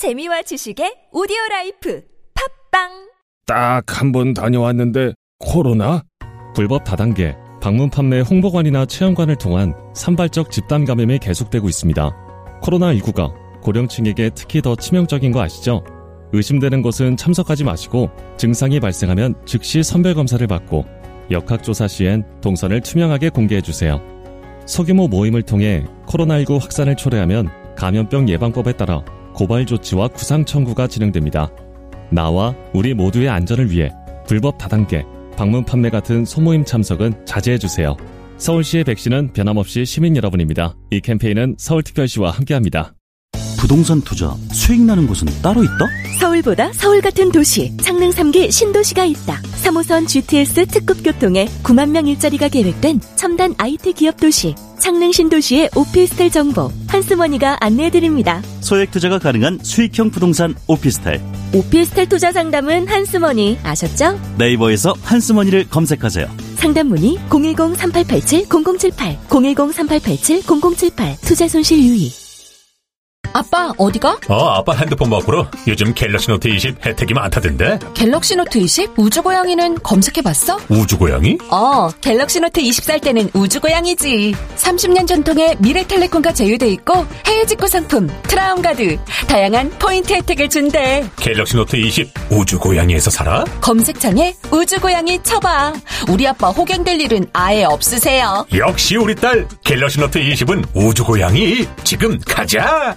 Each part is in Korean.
재미와 지식의 오디오 라이프 팟빵 딱 한 번 다녀왔는데 코로나? 불법 다단계, 방문 판매 홍보관이나 체험관을 통한 산발적 집단 감염이 계속되고 있습니다. 코로나19가 고령층에게 특히 더 치명적인 거 아시죠? 의심되는 곳은 참석하지 마시고 증상이 발생하면 즉시 선별 검사를 받고 역학조사 시엔 동선을 투명하게 공개해 주세요. 소규모 모임을 통해 코로나19 확산을 초래하면 감염병 예방법에 따라 고발 조치와 구상 청구가 진행됩니다. 나와 우리 모두의 안전을 위해 불법 다단계, 방문 판매 같은 소모임 참석은 자제해 주세요. 서울시의 백신은 변함없이 시민 여러분입니다. 이 캠페인은 서울특별시와 함께합니다. 부동산 투자 수익 나는 곳은 따로 있다? 서울보다 서울 같은 도시 창릉 3기 신도시가 있다 3호선 GTS 특급 교통에 9만 명 일자리가 계획된 첨단 IT 기업 도시 창릉 신도시의 오피스텔 정보 한스머니가 안내해드립니다 소액 투자가 가능한 수익형 부동산 오피스텔 오피스텔 투자 상담은 한스머니 아셨죠? 네이버에서 한스머니를 검색하세요. 상담 문의 010-3887-0078 010-3887-0078 투자 손실 유의 아빠 어디가? 어, 아빠 핸드폰 바꾸러 요즘 갤럭시 노트 20 혜택이 많다던데. 갤럭시 노트 20 우주 고양이는 검색해봤어? 우주 고양이? 어, 갤럭시 노트 20 살 때는 우주 고양이지. 30년 전통의 미래텔레콤과 제휴돼 있고 해외 직구 상품, 트라운 가드, 다양한 포인트 혜택을 준대. 갤럭시 노트 20 우주 고양이에서 살아? 검색창에 우주 고양이 쳐봐. 우리 아빠 호갱될 일은 아예 없으세요. 역시 우리 딸 갤럭시 노트 20은 우주 고양이. 지금 가자.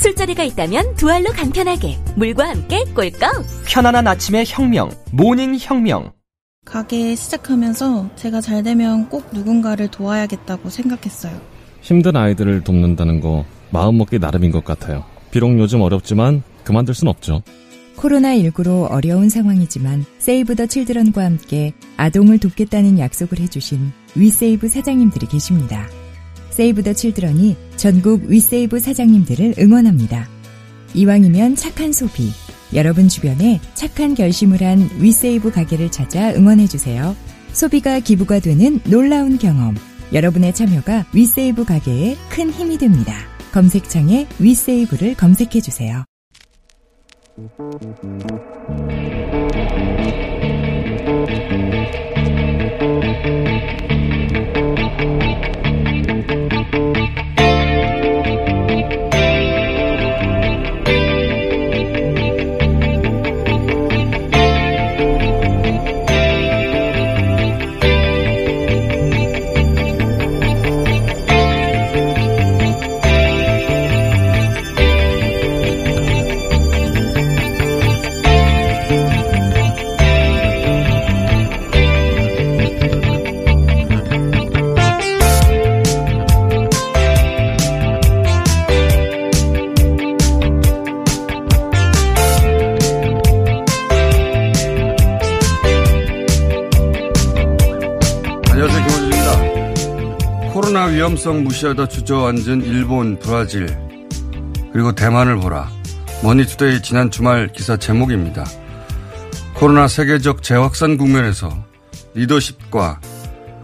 술자리가 있다면 두 알로 간편하게 물과 함께 꿀꺽 편안한 아침의 혁명. 모닝 혁명. 가게 시작하면서 제가 잘 되면 꼭 누군가를 도와야겠다고 생각했어요. 힘든 아이들을 돕는다는 거 마음먹기 나름인 것 같아요. 비록 요즘 어렵지만 그만둘 순 없죠. 코로나19로 어려운 상황이지만 세이브 더 칠드런과 함께 아동을 돕겠다는 약속을 해주신 위세이브 사장님들이 계십니다. 세이브 더 칠드런이 전국 위세이브 사장님들을 응원합니다. 이왕이면 착한 소비, 여러분 주변에 착한 결심을 한 위세이브 가게를 찾아 응원해주세요. 소비가 기부가 되는 놀라운 경험. 여러분의 참여가 위세이브 가게에 큰 힘이 됩니다. 검색창에 위세이브를 검색해주세요. 위험성 무시하다 주저앉은 일본, 브라질 그리고 대만을 보라. 머니투데이 지난 주말 기사 제목입니다. 코로나 세계적 재확산 국면에서 리더십과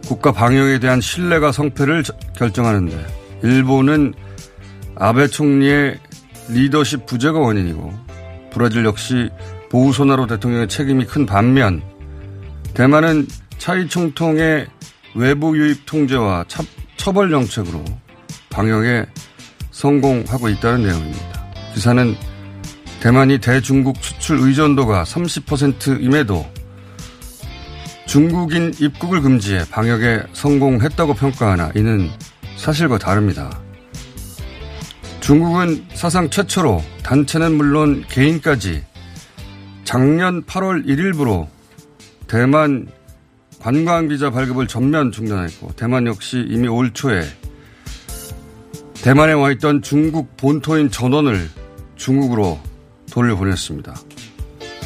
국가 방역에 대한 신뢰가 성패를 저- 결정하는데 일본은 아베 총리의 리더십 부재가 원인이고 브라질 역시 보우소나루 대통령의 책임이 큰 반면 대만은 차이 총통의 외부 유입 통제와 차- 처벌 정책으로 방역에 성공하고 있다는 내용입니다. 기사는 대만이 대중국 수출 의존도가 30%임에도 중국인 입국을 금지해 방역에 성공했다고 평가하나 이는 사실과 다릅니다. 중국은 사상 최초로 단체는 물론 개인까지 작년 8월 1일부로 대만 관광 비자 발급을 전면 중단했고 대만 역시 이미 올 초에 대만에 와 있던 중국 본토인 전원을 중국으로 돌려보냈습니다.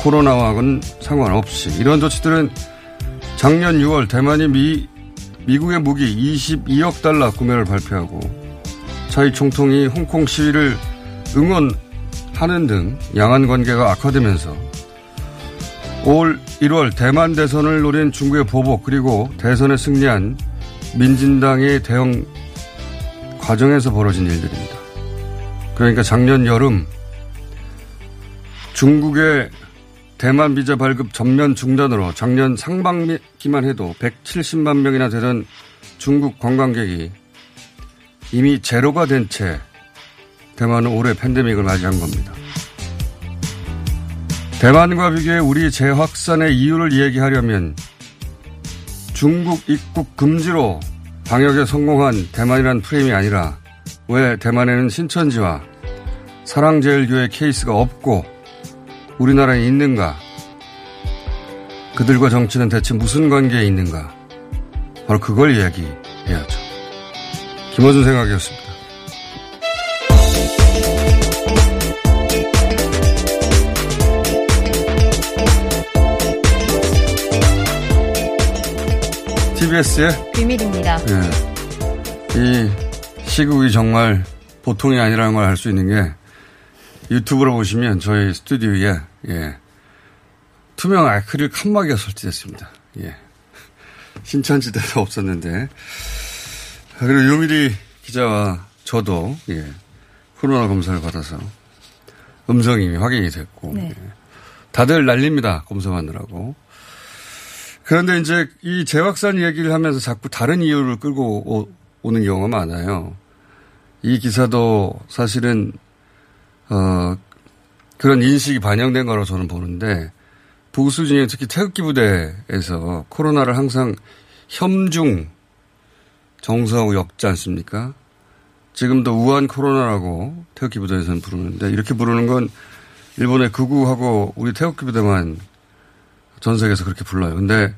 코로나와는 상관없이 이런 조치들은 작년 6월 대만이 미, 미국의 무기 22억 달러 구매를 발표하고 차이 총통이 홍콩 시위를 응원하는 등 양안 관계가 악화되면서 올 1월 대만 대선을 노린 중국의 보복 그리고 대선에 승리한 민진당의 대응 과정에서 벌어진 일들입니다. 그러니까 작년 여름 중국의 대만 비자 발급 전면 중단으로 작년 상반기만 해도 170만 명이나 되던 중국 관광객이 이미 제로가 된 채 대만은 올해 팬데믹을 맞이한 겁니다. 대만과 비교해 우리 재확산의 이유를 얘기하려면 중국 입국 금지로 방역에 성공한 대만이란 프레임이 아니라 왜 대만에는 신천지와 사랑제일교회 케이스가 없고 우리나라에 있는가? 그들과 정치는 대체 무슨 관계에 있는가? 바로 그걸 이야기해야죠. 김어준 생각이었습니다. TBS의 비밀입니다. 예. 이 시국이 정말 보통이 아니라는 걸 알 수 있는 게 유튜브로 보시면 저희 스튜디오에 예. 투명 아크릴 칸막이가 설치됐습니다. 예. 신천지대도 없었는데 그리고 요미리 기자와 저도 예. 코로나 검사를 받아서 음성이 확인이 됐고 네. 예. 다들 난립니다 검사 받느라고 그런데 이제 이 재확산 얘기를 하면서 자꾸 다른 이유를 끌고 오, 는 경우가 많아요. 이 기사도 사실은 어 그런 인식이 반영된 거라고 저는 보는데 보수 진영 특히 태극기 부대에서 코로나를 항상 혐중 정서하고 엮지 않습니까? 지금도 우한 코로나라고 태극기 부대에서는 부르는데 이렇게 부르는 건 일본의 극우하고 우리 태극기 부대만 전 세계에서 그렇게 불러요. 근데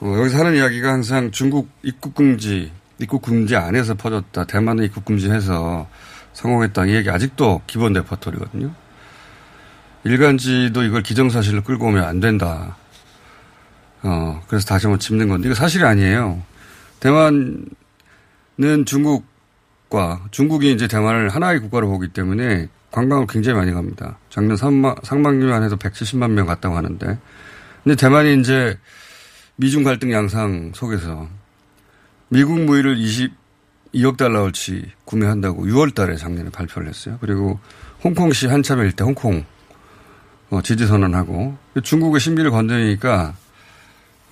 어, 여기서 하는 이야기가 항상 중국 입국 금지, 입국 금지 안에서 퍼졌다. 대만은 입국 금지해서 성공했다. 이 얘기 아직도 기본 레퍼토리거든요. 일간지도 이걸 기정사실로 끌고 오면 안 된다. 어, 그래서 다시 한번 짚는 건데 이거 사실이 아니에요. 대만은 중국과 중국이 이제 대만을 하나의 국가로 보기 때문에 관광을 굉장히 많이 갑니다. 작년 상반기만 해도 170만 명 갔다고 하는데 근데 대만이 이제 미중 갈등 양상 속에서 미국 무기를 22억 달러어치 구매한다고 6월 달에 작년에 발표를 했어요. 그리고 홍콩시 한참일 때 홍콩 어, 지지 선언하고 중국의 신비를 건드리니까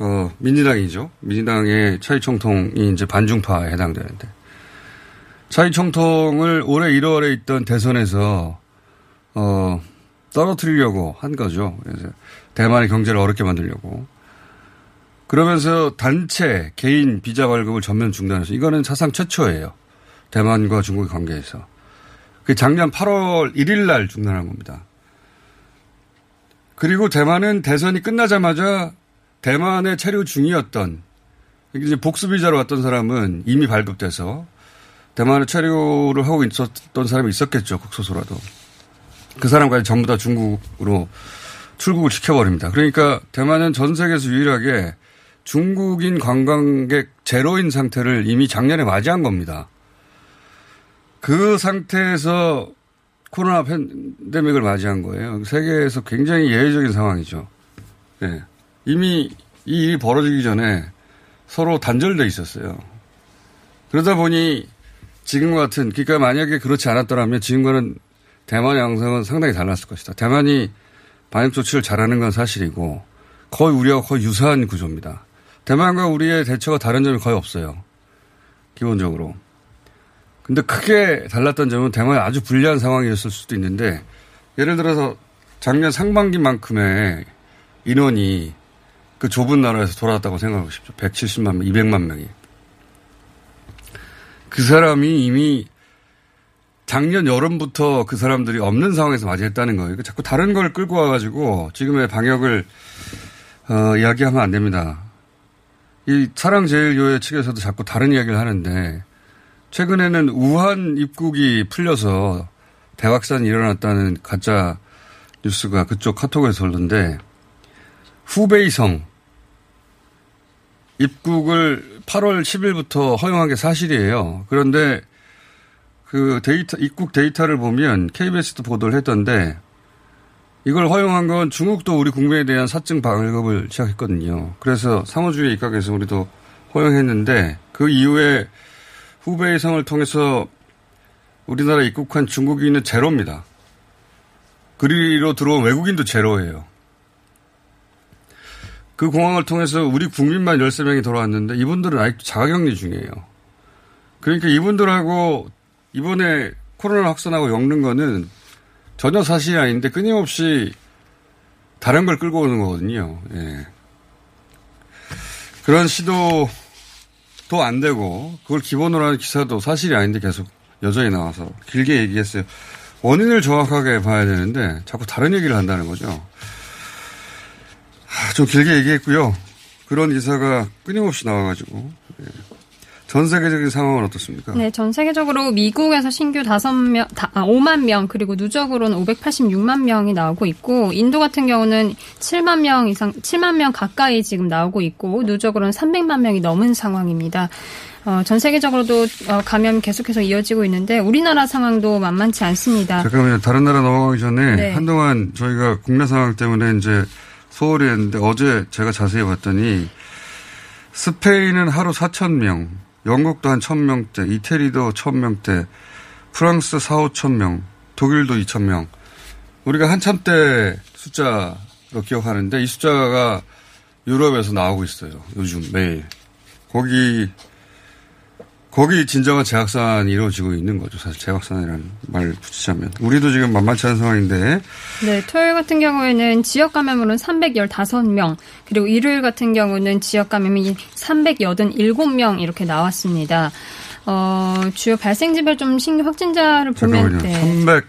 어, 민주당이죠. 민주당의 차이 총통이 이제 반중파에 해당되는데 차이 총통을 올해 1월에 있던 대선에서 어, 떨어뜨리려고 한 거죠. 그래서 대만의 경제를 어렵게 만들려고. 그러면서 단체 개인 비자 발급을 전면 중단해서 이거는 사상 최초예요. 대만과 중국의 관계에서. 그 작년 8월 1일 날 중단한 겁니다. 그리고 대만은 대선이 끝나자마자 대만에 체류 중이었던 복수 비자로 왔던 사람은 이미 발급돼서 대만에 체류를 하고 있었던 사람이 있었겠죠. 국소소라도. 그 사람까지 전부 다 중국으로 출국을 시켜버립니다. 그러니까 대만은 전 세계에서 유일하게 중국인 관광객 제로인 상태를 이미 작년에 맞이한 겁니다. 그 상태에서 코로나 팬데믹을 맞이한 거예요. 세계에서 굉장히 예외적인 상황이죠. 네. 이미 이 일이 벌어지기 전에 서로 단절돼 있었어요. 그러다 보니 지금과 같은, 그러니까 만약에 그렇지 않았더라면 지금과는 대만의 양상은 상당히 달랐을 것이다. 대만이 방역 조치를 잘하는 건 사실이고 거의 우리와 거의 유사한 구조입니다. 대만과 우리의 대처가 다른 점이 거의 없어요. 기본적으로. 근데 크게 달랐던 점은 대만이 아주 불리한 상황이었을 수도 있는데 예를 들어서 작년 상반기만큼의 인원이 그 좁은 나라에서 돌아왔다고 생각하십시오. 170만 명, 200만 명이. 그 사람이 이미 작년 여름부터 그 사람들이 없는 상황에서 맞이했다는 거예요. 그러니까 자꾸 다른 걸 끌고 와가지고 지금의 방역을 어, 이야기하면 안 됩니다. 이 사랑제일교회 측에서도 자꾸 다른 이야기를 하는데 최근에는 우한 입국이 풀려서 대확산이 일어났다는 가짜 뉴스가 그쪽 카톡에서 돌던데 후베이성 입국을 8월 10일부터 허용한 게 사실이에요. 그런데 그 데이터, 입국 데이터를 보면 KBS도 보도를 했던데 이걸 허용한 건 중국도 우리 국민에 대한 사증 발급을 시작했거든요. 그래서 상호주의 입각해서 우리도 허용했는데 그 이후에 후베이 성을 통해서 우리나라 입국한 중국인은 제로입니다. 그리로 들어온 외국인도 제로예요. 그 공항을 통해서 우리 국민만 13명이 돌아왔는데 이분들은 아직도 자가격리 중이에요. 그러니까 이분들하고 이번에 코로나 확산하고 엮는 거는 전혀 사실이 아닌데 끊임없이 다른 걸 끌고 오는 거거든요. 예. 그런 시도도 안 되고 그걸 기본으로 하는 기사도 사실이 아닌데 계속 여전히 나와서 길게 얘기했어요. 원인을 정확하게 봐야 되는데 자꾸 다른 얘기를 한다는 거죠. 좀 길게 얘기했고요. 그런 기사가 끊임없이 나와가지고 예. 전 세계적인 상황은 어떻습니까? 네, 전 세계적으로 미국에서 신규 5명, 아, 5만 명, 그리고 누적으로는 586만 명이 나오고 있고, 인도 같은 경우는 7만 명 이상, 7만 명 가까이 지금 나오고 있고, 누적으로는 300만 명이 넘은 상황입니다. 어, 전 세계적으로도 어, 감염 계속해서 이어지고 있는데 우리나라 상황도 만만치 않습니다. 잠깐만요. 다른 나라 넘어가기 전에 네. 한동안 저희가 국내 상황 때문에 이제 소홀히 했는데 어제 제가 자세히 봤더니 스페인은 하루 4천 명, 영국도 한 1000명대, 이태리도 1000명대, 프랑스 4, 5천명, 독일도 2천명. 우리가 한참 때 숫자로 기억하는데 이 숫자가 유럽에서 나오고 있어요. 요즘 매일. 거기 거기 진정한 재확산이 이루어지고 있는 거죠. 사실 재확산이라는 말 붙이자면. 우리도 지금 만만치 않은 상황인데. 네, 토요일 같은 경우에는 지역 감염으로는 315명, 그리고 일요일 같은 경우는 지역 감염이 387명 이렇게 나왔습니다. 어, 주요 발생지별 좀 신규 확진자를 보면. 잠깐만요. 네. 300,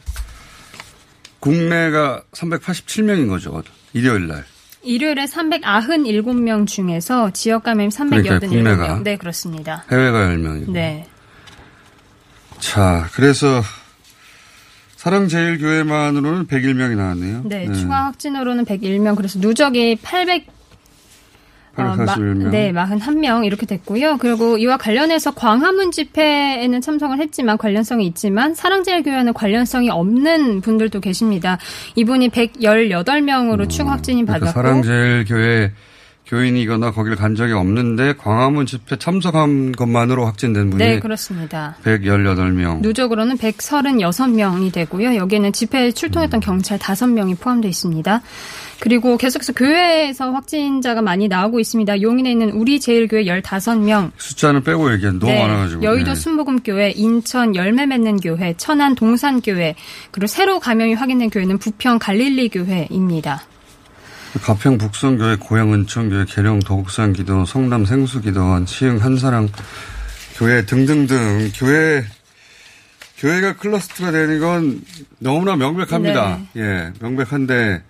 국내가 387명인 거죠. 일요일 날. 일요일에 397명 중에서 지역 감염 387명. 그러니까 네, 그렇습니다. 해외가 10명이고. 네. 자, 그래서 사랑제일교회만으로는 101명이 나왔네요. 네, 네, 추가 확진으로는 101명. 그래서 누적이 800 어, 마, 네, 41명 이렇게 됐고요. 그리고 이와 관련해서 광화문 집회에는 참석을 했지만 관련성이 있지만 사랑제일교회는 관련성이 없는 분들도 계십니다. 이분이 118명으로 음, 추가 확진이 그러니까 받았고 사랑제일교회 교인이거나 거길 간 적이 없는데 광화문 집회 참석한 것만으로 확진된 분이 네, 그렇습니다. 118명. 누적으로는 136명이 되고요. 여기에는 집회에 출동했던 음. 경찰 5명이 포함되어 있습니다. 그리고 계속해서 교회에서 확진자가 많이 나오고 있습니다. 용인에 있는 우리 제일교회 15명. 숫자는 빼고 얘기한 너무 네. 많아가지고. 여의도 네. 순복음교회, 인천 열매 맺는 교회, 천안 동산교회, 그리고 새로 감염이 확인된 교회는 부평 갈릴리 교회입니다. 가평 북성교회, 고양 은천교회, 계령 도곡산 기도, 성남 생수기도원, 치흥 한사랑 교회 등등등 교회 교회가 클러스터가 되는 건 너무나 명백합니다. 네. 예, 명백한데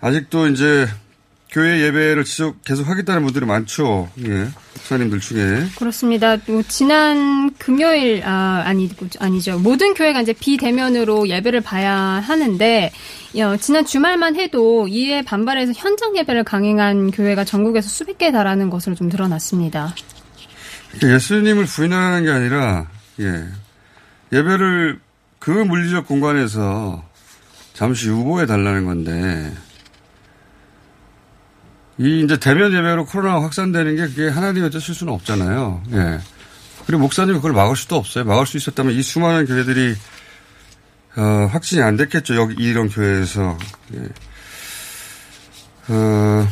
아직도 이제 교회 예배를 지속 계속 하겠다는 분들이 많죠. 예. 목사님들 중에. 그렇습니다. 또 지난 금요일 아 아니 아니죠. 모든 교회가 이제 비대면으로 예배를 봐야 하는데 어, 지난 주말만 해도 이에 반발해서 현장 예배를 강행한 교회가 전국에서 수백 개 달하는 것으로 좀 드러났습니다. 예수님을 부인하는 게 아니라 예. 예배를 그 물리적 공간에서 잠시 유보해 달라는 건데 이 이제 대면 예배로 코로나가 확산되는 게 그게 하나님의 뜻일 수는 없잖아요. 예. 그리고 목사님이 그걸 막을 수도 없어요. 막을 수 있었다면 이 수많은 교회들이 어, 확진이 안 됐겠죠. 여기 이런 교회에서. 예. 어,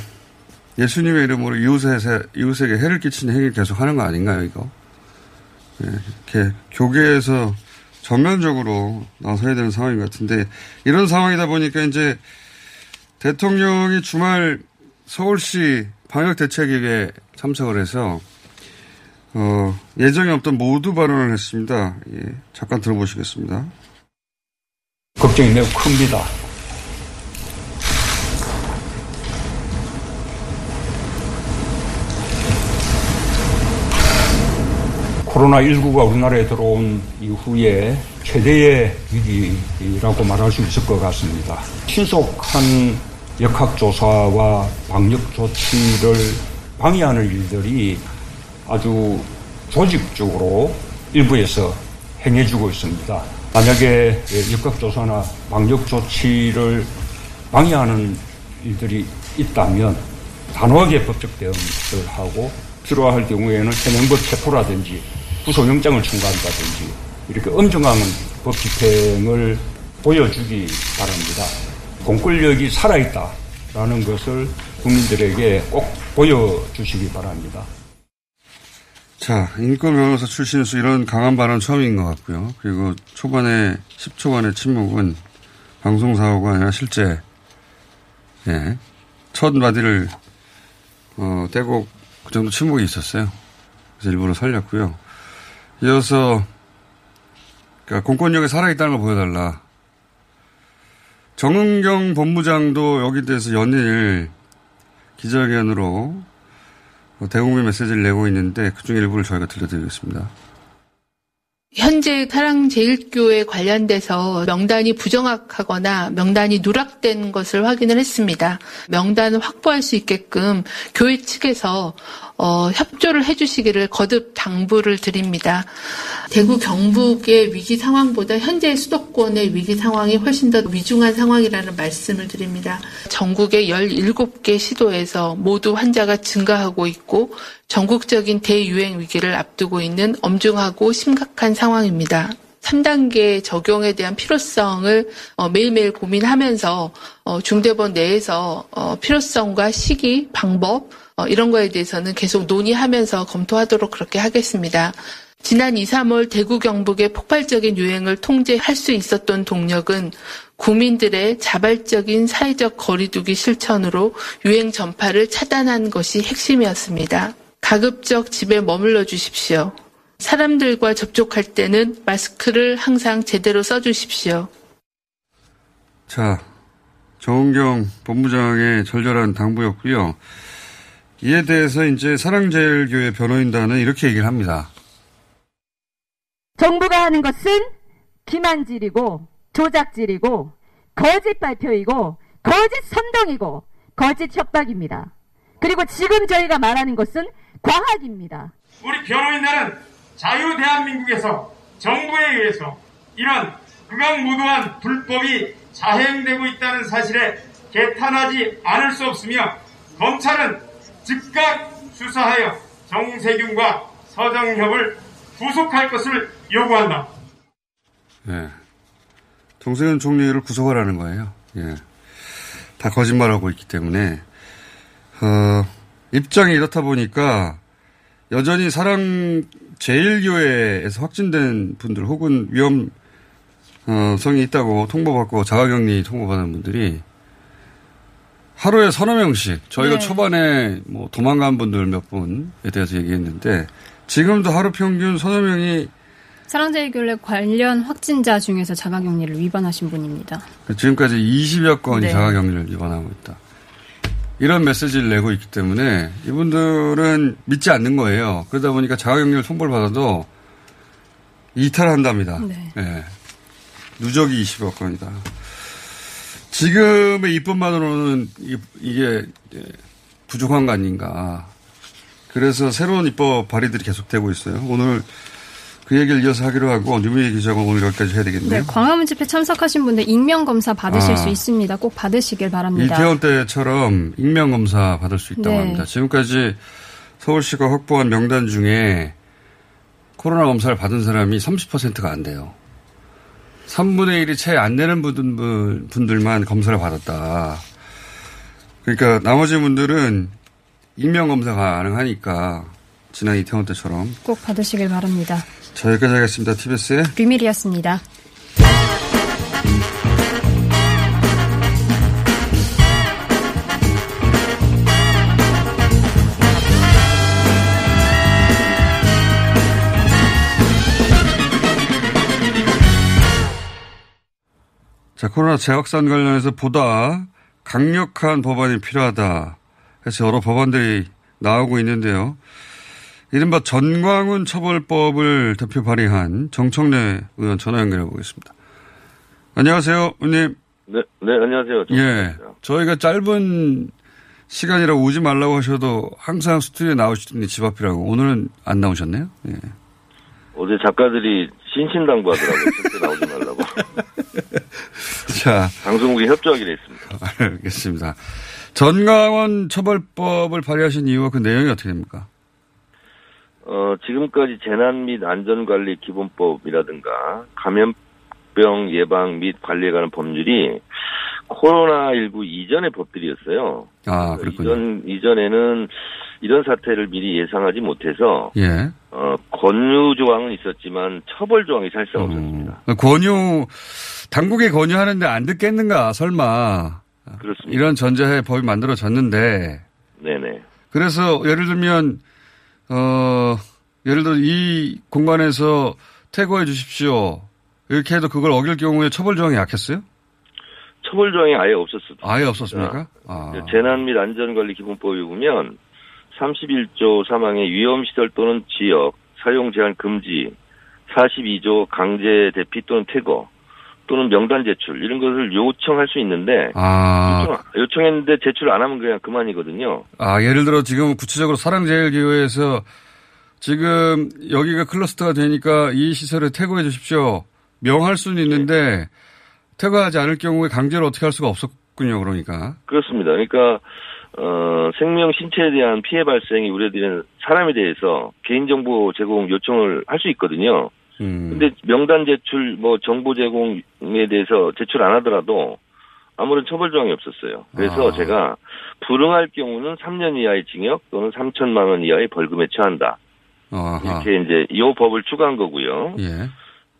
예수님의 이름으로 이웃에, 이웃에게 해를 끼치는 행위를 계속 하는 거 아닌가요, 이거? 예, 이렇게 교계에서 전면적으로 나서야 되는 상황인 것 같은데, 이런 상황이다 보니까 이제 대통령이 주말 서울시 방역 대책위에 참석을 해서 어, 예정에 없던 모두 발언을 했습니다. 예, 잠깐 들어보시겠습니다. 걱정이 매우 큽니다. 코로나19가 우리나라에 들어온 이후에 최대의 위기라고 말할 수 있을 것 같습니다. 신속한 역학조사와 방역 조치를 방해하는 일들이 아주 조직적으로 일부에서 행해주고 있습니다. 만약에 역학조사나 방역 조치를 방해하는 일들이 있다면 단호하게 법적 대응을 하고 필요할 경우에는 현행법 체포라든지 구속영장을 청구한다든지 이렇게 엄정한 법 집행을 보여주기 바랍니다. 공권력이 살아있다라는 것을 국민들에게 꼭 보여주시기 바랍니다. 자, 인권 변호사 출신에서 이런 강한 발언 처음인 것 같고요. 그리고 초반에, 10초간의 침묵은 방송사고가 아니라 실제, 예, 첫 마디를, 어, 떼고 그 정도 침묵이 있었어요. 그래서 일부러 살렸고요. 이어서, 그러니까 공권력이 살아있다는 걸 보여달라. 정은경 본부장도 여기 대해서 연일 기자회견으로 대국민 메시지를 내고 있는데 그중 일부를 저희가 들려드리겠습니다. 현재 사랑제일교회 관련돼서 명단이 부정확하거나 명단이 누락된 것을 확인을 했습니다. 명단을 확보할 수 있게끔 교회 측에서 어, 협조를 해주시기를 거듭 당부를 드립니다. 대구 경북의 위기 상황보다 현재 수도권의 위기 상황이 훨씬 더 위중한 상황이라는 말씀을 드립니다. 전국의 17개 시도에서 모두 환자가 증가하고 있고 전국적인 대유행 위기를 앞두고 있는 엄중하고 심각한 상황입니다. 3단계 적용에 대한 필요성을 어, 매일매일 고민하면서 어, 중대본 내에서 어, 필요성과 시기, 방법 이런 거에 대해서는 계속 논의하면서 검토하도록 그렇게 하겠습니다. 지난 2, 3월 대구 경북의 폭발적인 유행을 통제할 수 있었던 동력은 국민들의 자발적인 사회적 거리두기 실천으로 유행 전파를 차단한 것이 핵심이었습니다. 가급적 집에 머물러 주십시오. 사람들과 접촉할 때는 마스크를 항상 제대로 써주십시오. 자, 정은경 본부장의 절절한 당부였고요. 이에 대해서 이제 사랑제일교회 변호인단은 이렇게 얘기를 합니다. 정부가 하는 것은 기만질이고 조작질이고 거짓 발표이고 거짓 선동이고 거짓 협박입니다. 그리고 지금 저희가 말하는 것은 과학입니다. 우리 변호인단은 자유 대한민국에서 정부에 의해서 이런 극악무도한 불법이 자행되고 있다는 사실에 개탄하지 않을 수 없으며 검찰은 즉각 수사하여 정세균과 서정협을 구속할 것을 요구한다. 네. 정세균 총리를 구속하라는 거예요. 예. 다 거짓말하고 있기 때문에 어, 입장이 이렇다 보니까 여전히 사랑 제일교회에서 확진된 분들 혹은 위험 어, 성이 있다고 통보받고 자가격리 통보받은 분들이 하루에 서너 명씩 저희가 네. 초반에 뭐 도망간 분들 몇 분에 대해서 얘기했는데 지금도 하루 평균 서너 명이 사랑제일교회 관련 확진자 중에서 자가격리를 위반하신 분입니다. 지금까지 20여 건이 네. 자가격리를 위반하고 있다. 이런 메시지를 내고 있기 때문에 이분들은 믿지 않는 거예요. 그러다 보니까 자가격리를 통보를 받아도 이탈한답니다. 네. 네. 누적이 20여 건이다. 지금의 입법만으로는 이게 부족한 거 아닌가. 그래서 새로운 입법 발의들이 계속되고 있어요. 오늘 그 얘기를 이어서 하기로 하고 뉴미디 기자가 오늘 여기까지 해야 되겠네요. 네, 광화문 집회 참석하신 분들 익명 검사 받으실 아, 수 있습니다. 꼭 받으시길 바랍니다. 이태원 때처럼 익명 검사 받을 수 있다고 네. 합니다. 지금까지 서울시가 확보한 명단 중에 코로나 검사를 받은 사람이 30%가 안 돼요. 3분의 1이 채 안 되는 분들, 분들만 검사를 받았다. 그러니까 나머지 분들은 익명 검사가 가능하니까 지난 이태원 때처럼 꼭 받으시길 바랍니다. 자, 여기까지 하겠습니다. TBS의 류밀이었습니다. 자, 코로나 재확산 관련해서 보다 강력한 법안이 필요하다 해서 여러 법안들이 나오고 있는데요. 이른바 전광훈 처벌법을 대표 발의한 정청래 의원 전화 연결해 보겠습니다. 안녕하세요, 의원님. 네, 네, 안녕하세요. 예. 저희가 짧은 시간이라고 오지 말라고 하셔도 항상 스튜디오에 나오시더니 집 앞이라고. 오늘은 안 나오셨네요? 예. 어제 작가들이 신신당부하더라고요. 절대 나오지 말라고. 자. 방송국이 협조하기로 했습니다. 알겠습니다. 전광원 처벌법을 발의하신 이유와 그 내용이 어떻게 됩니까? 어, 지금까지 재난 및 안전관리 기본법이라든가 감염병 예방 및 관리에 관한 법률이 코로나19 이전의 법들이었어요. 아, 그렇군요. 이전, 이전에는 이런 사태를 미리 예상하지 못해서 예. 어, 권유 조항은 있었지만 처벌 조항이 사실상 음. 없었습니다. 권유, 당국에 권유하는데 안 듣겠는가, 설마. 그렇습니다. 이런 전제하에 법이 만들어졌는데, 네네. 그래서 예를 들면, 어, 예를 들어 이 공간에서 퇴거해 주십시오. 이렇게 해도 그걸 어길 경우에 처벌 조항이 약했어요? 처벌 조항이 아예 없었습니다. 아예 없었습니까? 아. 재난 및 안전관리 기본법에 보면 31조 3항의 위험시설 또는 지역 사용 제한 금지 42조 강제 대피 또는 퇴거 또는 명단 제출 이런 것을 요청할 수 있는데 아. 요청, 요청 했는데 제출 안 하면 그냥 그만이거든요. 아, 예를 들어 지금 구체적으로 사랑제일교회에서 지금 여기가 클러스터가 되니까 이 시설을 퇴거해 주십시오. 명할 수는 있는데 퇴거하지 않을 경우에 강제로 어떻게 할 수가 없었군요. 그러니까. 그렇습니다. 그러니까 어, 생명 신체에 대한 피해 발생이 우려되는 사람에 대해서 개인정보 제공 요청을 할 수 있거든요. 음. 근데 명단 제출, 뭐 정보 제공에 대해서 제출 안 하더라도 아무런 처벌 조항이 없었어요. 그래서 아. 제가 불응할 경우는 3년 이하의 징역 또는 3천만 원 이하의 벌금에 처한다. 아하. 이렇게 이제 이 법을 추가한 거고요. 예.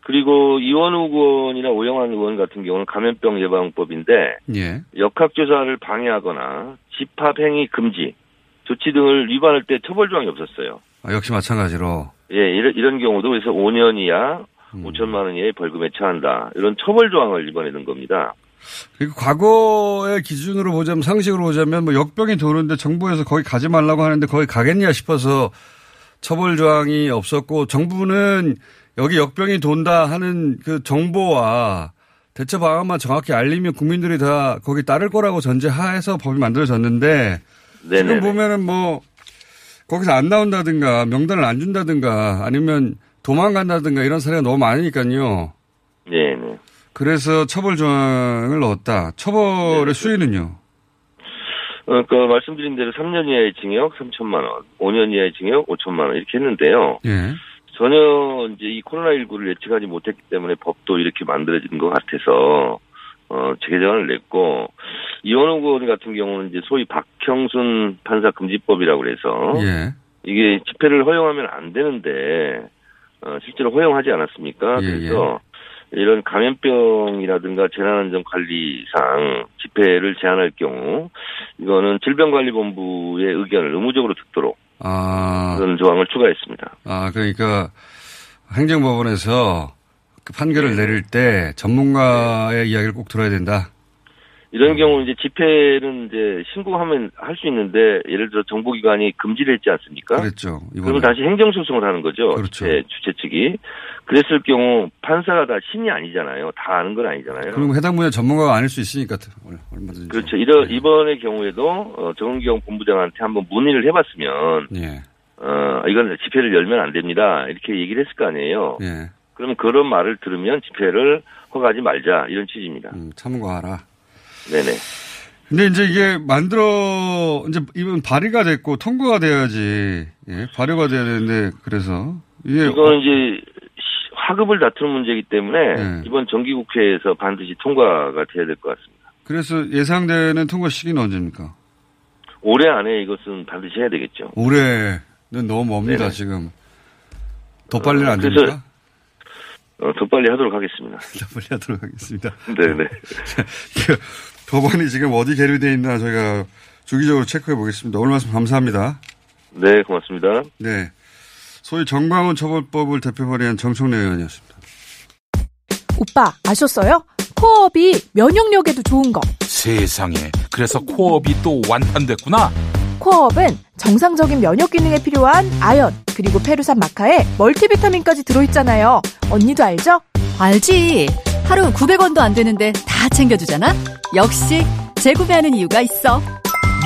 그리고 이원욱 의원이나 오영환 의원 같은 경우는 감염병 예방법인데 예. 역학조사를 방해하거나 집합행위 금지 조치 등을 위반할 때 처벌 조항이 없었어요. 아, 역시 마찬가지로. 예, 이런, 이런 경우도 그래서 5년 이하 음. 5천만 원 이하의 벌금에 처한다. 이런 처벌 조항을 이번에 넣은 겁니다. 그리고 과거의 기준으로 보자면 상식으로 보자면 뭐 역병이 도는데 정부에서 거기 가지 말라고 하는데 거기 가겠냐 싶어서 처벌 조항이 없었고 정부는 여기 역병이 돈다 하는 그 정보와 대처 방안만 정확히 알리면 국민들이 다 거기 따를 거라고 전제하에서 법이 만들어졌는데 네네. 지금 보면은 뭐 거기서 안 나온다든가 명단을 안 준다든가 아니면 도망간다든가 이런 사례가 너무 많으니까요. 네, 네. 그래서 처벌 조항을 넣었다. 처벌의 수위는요? 어, 그 말씀드린 대로 3년 이하의 징역 3천만 원, 5년 이하의 징역 5천만 원 이렇게 했는데요. 예. 전혀 이제 이 코로나19를 예측하지 못했기 때문에 법도 이렇게 만들어진 것 같아서 어, 재개정을 냈고 이원호 의원 같은 경우는 이제 소위 박형순 판사 금지법이라고 그래서 예. 이게 집회를 허용하면 안 되는데 어, 실제로 허용하지 않았습니까? 예, 그래서 이런 감염병이라든가 재난안전 관리상 집회를 제한할 경우 이거는 질병관리본부의 의견을 의무적으로 듣도록 아. 그런 조항을 추가했습니다. 아, 그러니까 행정법원에서 그 판결을 내릴 때 전문가의 이야기를 꼭 들어야 된다. 이런 음. 경우 이제 집회는 이제 신고하면 할 수 있는데 예를 들어 정보기관이 금지를 했지 않습니까? 그랬죠. 그러면 다시 행정소송을 하는 거죠. 그렇죠. 주최, 주최 측이. 그랬을 경우 판사가 다 신이 아니잖아요. 다 아는 건 아니잖아요. 그리고 해당 분야 전문가가 아닐 수 있으니까 얼- 얼마든지. 그렇죠. 이러, 이번의 경우에도 어, 정은경 본부장한테 한번 문의를 해봤으면 예. 어, 이건 집회를 열면 안 됩니다. 이렇게 얘기를 했을 거 아니에요. 예. 그러면 그런 말을 들으면 집회를 허가하지 말자 이런 취지입니다. 음, 참고하라. 네네. 근데 이제 이게 만들어 이제 이번 발의가 됐고 통과가 돼야지 예, 발효가 돼야 되는데 그래서 이게 이거는 이제 시- 하급을 다투는 문제이기 때문에 네. 이번 정기국회에서 반드시 통과가 돼야 될 것 같습니다. 그래서 예상되는 통과 시기는 언제입니까? 올해 안에 이것은 반드시 해야 되겠죠. 올해는 너무 멉니다 네네. 지금. 더 빨리는 안 그래서- 됩니까? 어, 더 빨리 하도록 하겠습니다. 더 빨리 하도록 하겠습니다. 네네. 법안이 지금 어디 계류되어 있나 저희가 주기적으로 체크해 보겠습니다. 오늘 말씀 감사합니다. 네, 고맙습니다. 네. 소위 정광훈 처벌법을 대표 발의한 정청래 의원이었습니다. 오빠 아셨어요? 코어업이 면역력에도 좋은 거. 세상에. 그래서 코업이 또 완판됐구나. 코어업은 정상적인 면역 기능에 필요한 아연 그리고 페루산 마카에 멀티비타민까지 들어있잖아요. 언니도 알죠? 알지. 하루 900원도 안 되는데 다 챙겨주잖아. 역시 재구매하는 이유가 있어.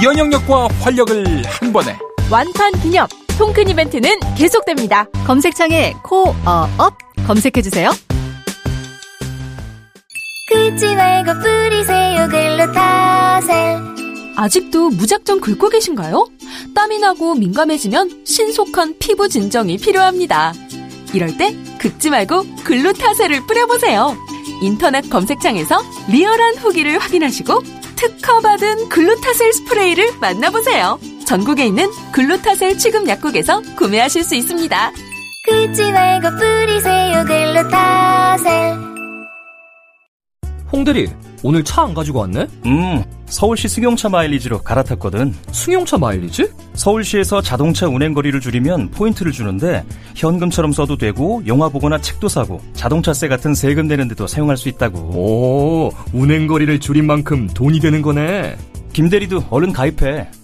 면역력과 활력을 한 번에 완판 기념 통큰 이벤트는 계속됩니다. 검색창에 코어업 검색해주세요. 긁지 말고 뿌리세요 글루타셀 아직도 무작정 긁고 계신가요? 땀이 나고 민감해지면 신속한 피부 진정이 필요합니다. 이럴 때 긁지 말고 글루타셀을 뿌려보세요. 인터넷 검색창에서 리얼한 후기를 확인하시고 특허받은 글루타셀 스프레이를 만나보세요. 전국에 있는 글루타셀 취급 약국에서 구매하실 수 있습니다. 긁지 말고 뿌리세요 글루타셀 홍대리, 오늘 차 안 가지고 왔네? 음, 서울시 승용차 마일리지로 갈아탔거든. 승용차 마일리지? 서울시에서 자동차 운행 거리를 줄이면 포인트를 주는데 현금처럼 써도 되고 영화 보거나 책도 사고 자동차세 같은 세금 내는 데도 사용할 수 있다고. 오, 운행 거리를 줄인 만큼 돈이 되는 거네. 김대리도 얼른 가입해.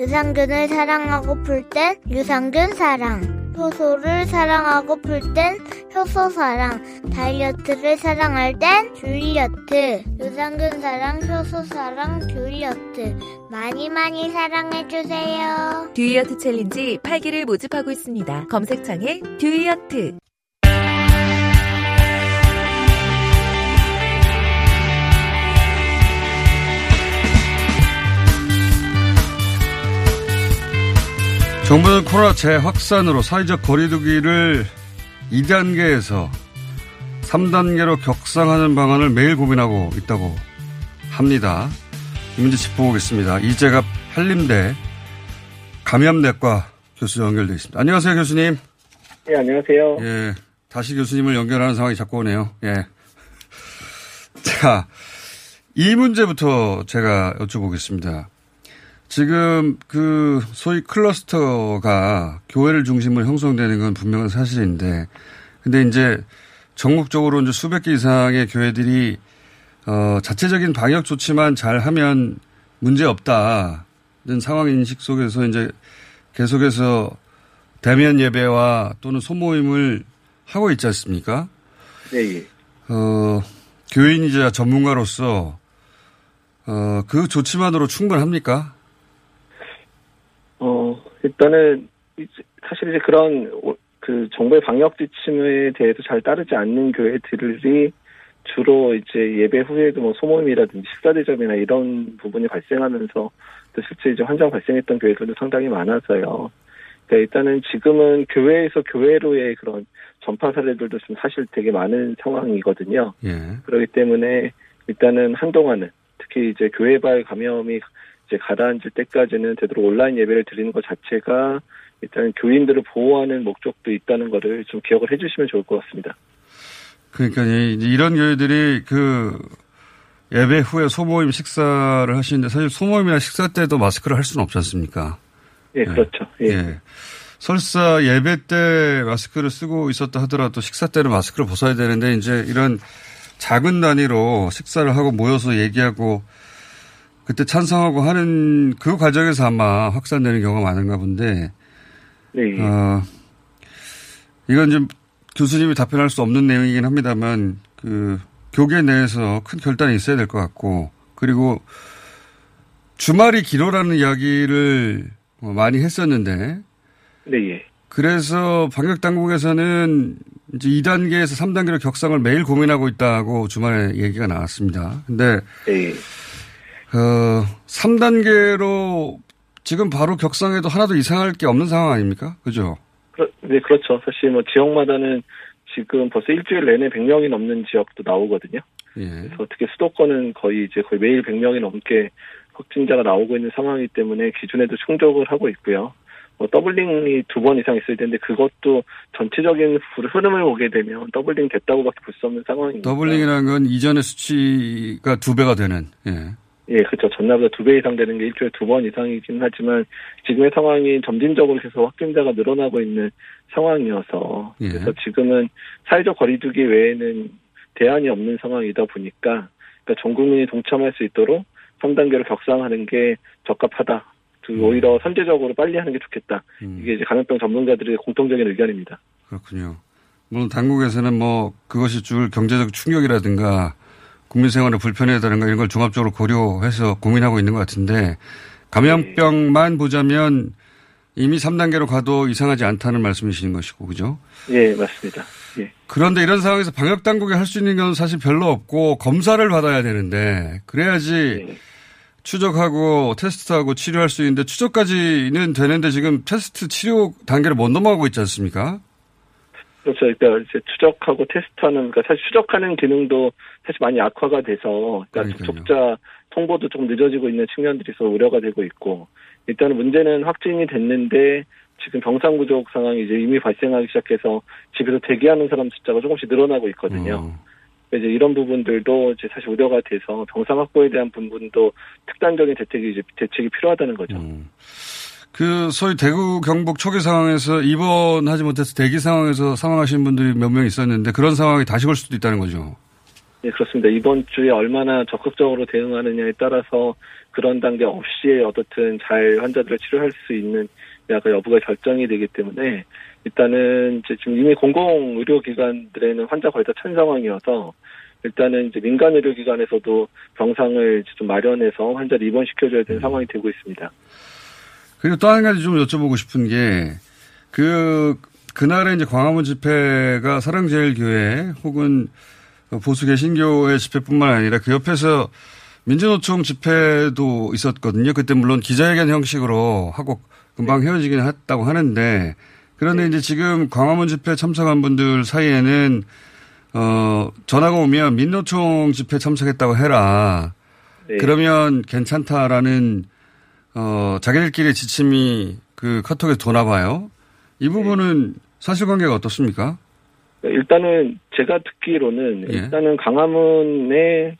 유산균을 사랑하고 싶을 땐 유산균 사랑. 효소를 사랑하고 싶을 땐 효소 사랑. 다이어트를 사랑할 땐 듀이어트. 유산균 사랑, 효소 사랑, 듀이어트. 많이 많이 사랑해주세요. 듀이어트 챌린지 8기를 모집하고 있습니다. 검색창에 듀이어트. 정부는 코로나 재확산으로 사회적 거리두기를 2단계에서 3단계로 격상하는 방안을 매일 고민하고 있다고 합니다. 이 문제 짚어보겠습니다. 이재갑 한림대 감염내과 교수 연결되어 있습니다. 안녕하세요, 교수님. 네, 안녕하세요. 예. 다시 교수님을 연결하는 상황이 자꾸 오네요. 예. 자, 이 문제부터 제가 여쭤보겠습니다. 지금 그 소위 클러스터가 교회를 중심으로 형성되는 건 분명한 사실인데, 근데 이제 전국적으로 이제 수백 개 이상의 교회들이 어, 자체적인 방역 조치만 잘 하면 문제 없다는 상황 인식 속에서 이제 계속해서 대면 예배와 또는 소모임을 하고 있지 않습니까? 네, 예. 어, 교인이자 전문가로서 어, 그 조치만으로 충분합니까? 어, 일단은, 사실 이제 그런, 오- 그 정부의 방역 지침에 대해서 잘 따르지 않는 교회들이 주로 이제 예배 후에도 뭐 소모임이라든지 식사 대접이나 이런 부분이 발생하면서 또 실제 이제 환자가 발생했던 교회들도 상당히 많아서요. 그러니까 일단은 지금은 교회에서 교회로의 그런 전파 사례들도 좀 사실 되게 많은 상황이거든요. 예. 그렇기 때문에 일단은 한동안은 특히 이제 교회발 감염이 이제 가라앉을 때까지는 되도록 온라인 예배를 드리는 것 자체가 일단 교인들을 보호하는 목적도 있다는 거를 좀 기억을 해주시면 좋을 것 같습니다. 그러니까 이- 이런 교회들이 그 예배 후에 소모임 식사를 하시는데 사실 소모임이나 식사 때도 마스크를 할 수는 없지 않습니까? 예, 그렇죠. 예. 설사 예배 때 마스크를 쓰고 있었다 하더라도 식사 때는 마스크를 벗어야 되는데 이제 이런 작은 단위로 식사를 하고 모여서 얘기하고 그때 찬성하고 하는 그 과정에서 아마 확산되는 경우가 많은가 본데 네. 어, 이건 좀 교수님이 답변할 수 없는 내용이긴 합니다만 그 교계 내에서 큰 결단이 있어야 될 것 같고 그리고 주말이 길어라는 이야기를 어, 많이 했었는데 네, 예. 그래서 방역 당국에서는 이제 2단계에서 3단계로 격상을 매일 고민하고 있다고 주말에 얘기가 나왔습니다. 근데 네. 어, 3단계로 지금 바로 격상해도 하나도 이상할 게 없는 상황 아닙니까? 그죠? 그렇, 네, 그렇죠. 사실 뭐 지역마다는 지금 벌써 일주일 내내 100명이 넘는 지역도 나오거든요. 예. 그래서 특히 수도권은 거의 이제 거의 매일 100명이 넘게 확진자가 나오고 있는 상황이기 때문에 기준에도 충족을 하고 있고요. 뭐 doubling이 두 번 이상 있어야 되는데 그것도 전체적인 흐름을 보게 되면 doubling 됐다고밖에 볼 수 없는 상황입니다. doubling이라는 건 이전의 수치가 두 배가 되는. 예. 예, 그렇죠. 전날보다 두 배 이상 되는 게 일주일에 두 번 이상이긴 하지만 지금의 상황이 점진적으로 계속 확진자가 늘어나고 있는 상황이어서 예. 그래서 지금은 사회적 거리두기 외에는 대안이 없는 상황이다 보니까 그러니까 전 국민이 동참할 수 있도록 3단계를 격상하는 게 적합하다. 그 음. 오히려 선제적으로 빨리 하는 게 좋겠다. 이게 이제 감염병 전문가들의 공통적인 의견입니다. 그렇군요. 물론 당국에서는 뭐 그것이 줄 경제적 충격이라든가 국민 생활에 불편하다든가 이런 걸 종합적으로 고려해서 고민하고 있는 것 같은데 감염병만 보자면 이미 3단계로 가도 이상하지 않다는 말씀이신 것이고 그죠? 예, 맞습니다. 예. 그런데 이런 상황에서 방역 당국이 할 수 있는 건 사실 별로 없고 검사를 받아야 되는데 그래야지 추적하고 테스트하고 치료할 수 있는데 추적까지는 되는데 지금 테스트 치료 단계를 못 넘어가고 있지 않습니까? 그렇죠. 그러니까 이제 추적하고 테스트하는, 그러니까 사실 추적하는 기능도 사실 많이 악화가 돼서, 그러니까 접촉자 통보도 좀 늦어지고 있는 측면들이 있어 우려가 되고 있고, 일단은 문제는 확진이 됐는데 지금 병상 부족 상황이 이제 이미 발생하기 시작해서 집에서 대기하는 사람 숫자가 조금씩 늘어나고 있거든요. 이제 이런 부분들도 이제 사실 우려가 돼서 병상 확보에 대한 부분도 특단적인 대책이 이제 대책이 필요하다는 거죠. 그 소위 대구 경북 초기 상황에서 입원하지 못해서 대기 상황에서 사망하신 분들이 몇 명 있었는데 그런 상황이 다시 올 수도 있다는 거죠. 네, 그렇습니다. 이번 주에 얼마나 적극적으로 대응하느냐에 따라서 그런 단계 없이 어떻든 잘 환자들을 치료할 수 있는 약간 여부가 결정이 되기 때문에 일단은 이제 지금 이미 공공 의료기관들에는 환자 거의 다 찬 상황이어서 일단은 이제 민간 의료기관에서도 병상을 좀 마련해서 환자를 입원시켜줘야 되는 상황이 되고 있습니다. 그리고 또 한 가지 좀 여쭤보고 싶은 게, 그, 그날에 이제 광화문 집회가 사랑제일교회 혹은 보수 개신교의 집회뿐만 아니라 그 옆에서 민주노총 집회도 있었거든요. 그때 물론 기자회견 형식으로 하고 금방 헤어지긴 했다고 하는데, 그런데 이제 지금 광화문 집회 참석한 분들 사이에는, 어, 전화가 오면 민노총 집회 참석했다고 해라. 네. 그러면 괜찮다라는 어, 자기들끼리 지침이 그 카톡에 도나 봐요. 이 부분은 사실관계가 어떻습니까? 일단은 제가 듣기로는 예. 일단은 강화문에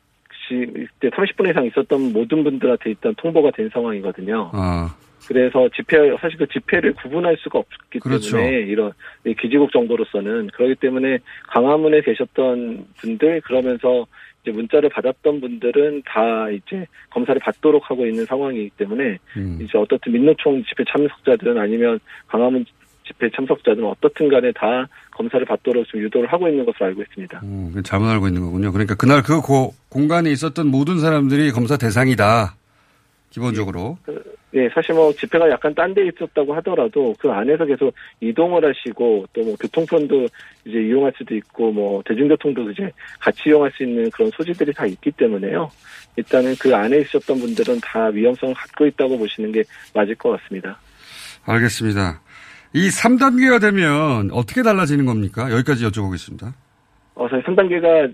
시- 이때 30분 이상 있었던 모든 분들한테 일단 통보가 된 상황이거든요. 아, 그래서 집회 사실 그 집회를 구분할 수가 없기 그렇죠. 때문에 이런 이 기지국 정보로서는 그렇기 때문에 강화문에 계셨던 분들 그러면서 이제 문자를 받았던 분들은 다 이제 검사를 받도록 하고 있는 상황이기 때문에 음. 이제 어떻든 민노총 집회 참석자들은 아니면 강화문 집회 참석자들은 어떻든 간에 다 검사를 받도록 좀 유도를 하고 있는 것으로 알고 있습니다. 음, 잘못 알고 있는 거군요. 그러니까 그날 그 고- 공간에 있었던 모든 사람들이 검사 대상이다. 기본적으로. 예, 사실 뭐 집회가 약간 딴 데 있었다고 하더라도 그 안에서 계속 이동을 하시고 또 뭐 교통편도 이제 이용할 수도 있고 뭐 대중교통도 이제 같이 이용할 수 있는 그런 소지들이 다 있기 때문에요. 일단은 그 안에 있었던 분들은 다 위험성을 갖고 있다고 보시는 게 맞을 것 같습니다. 알겠습니다. 이 3단계가 되면 어떻게 달라지는 겁니까? 여기까지 여쭤보겠습니다. 어, 사실 3단계가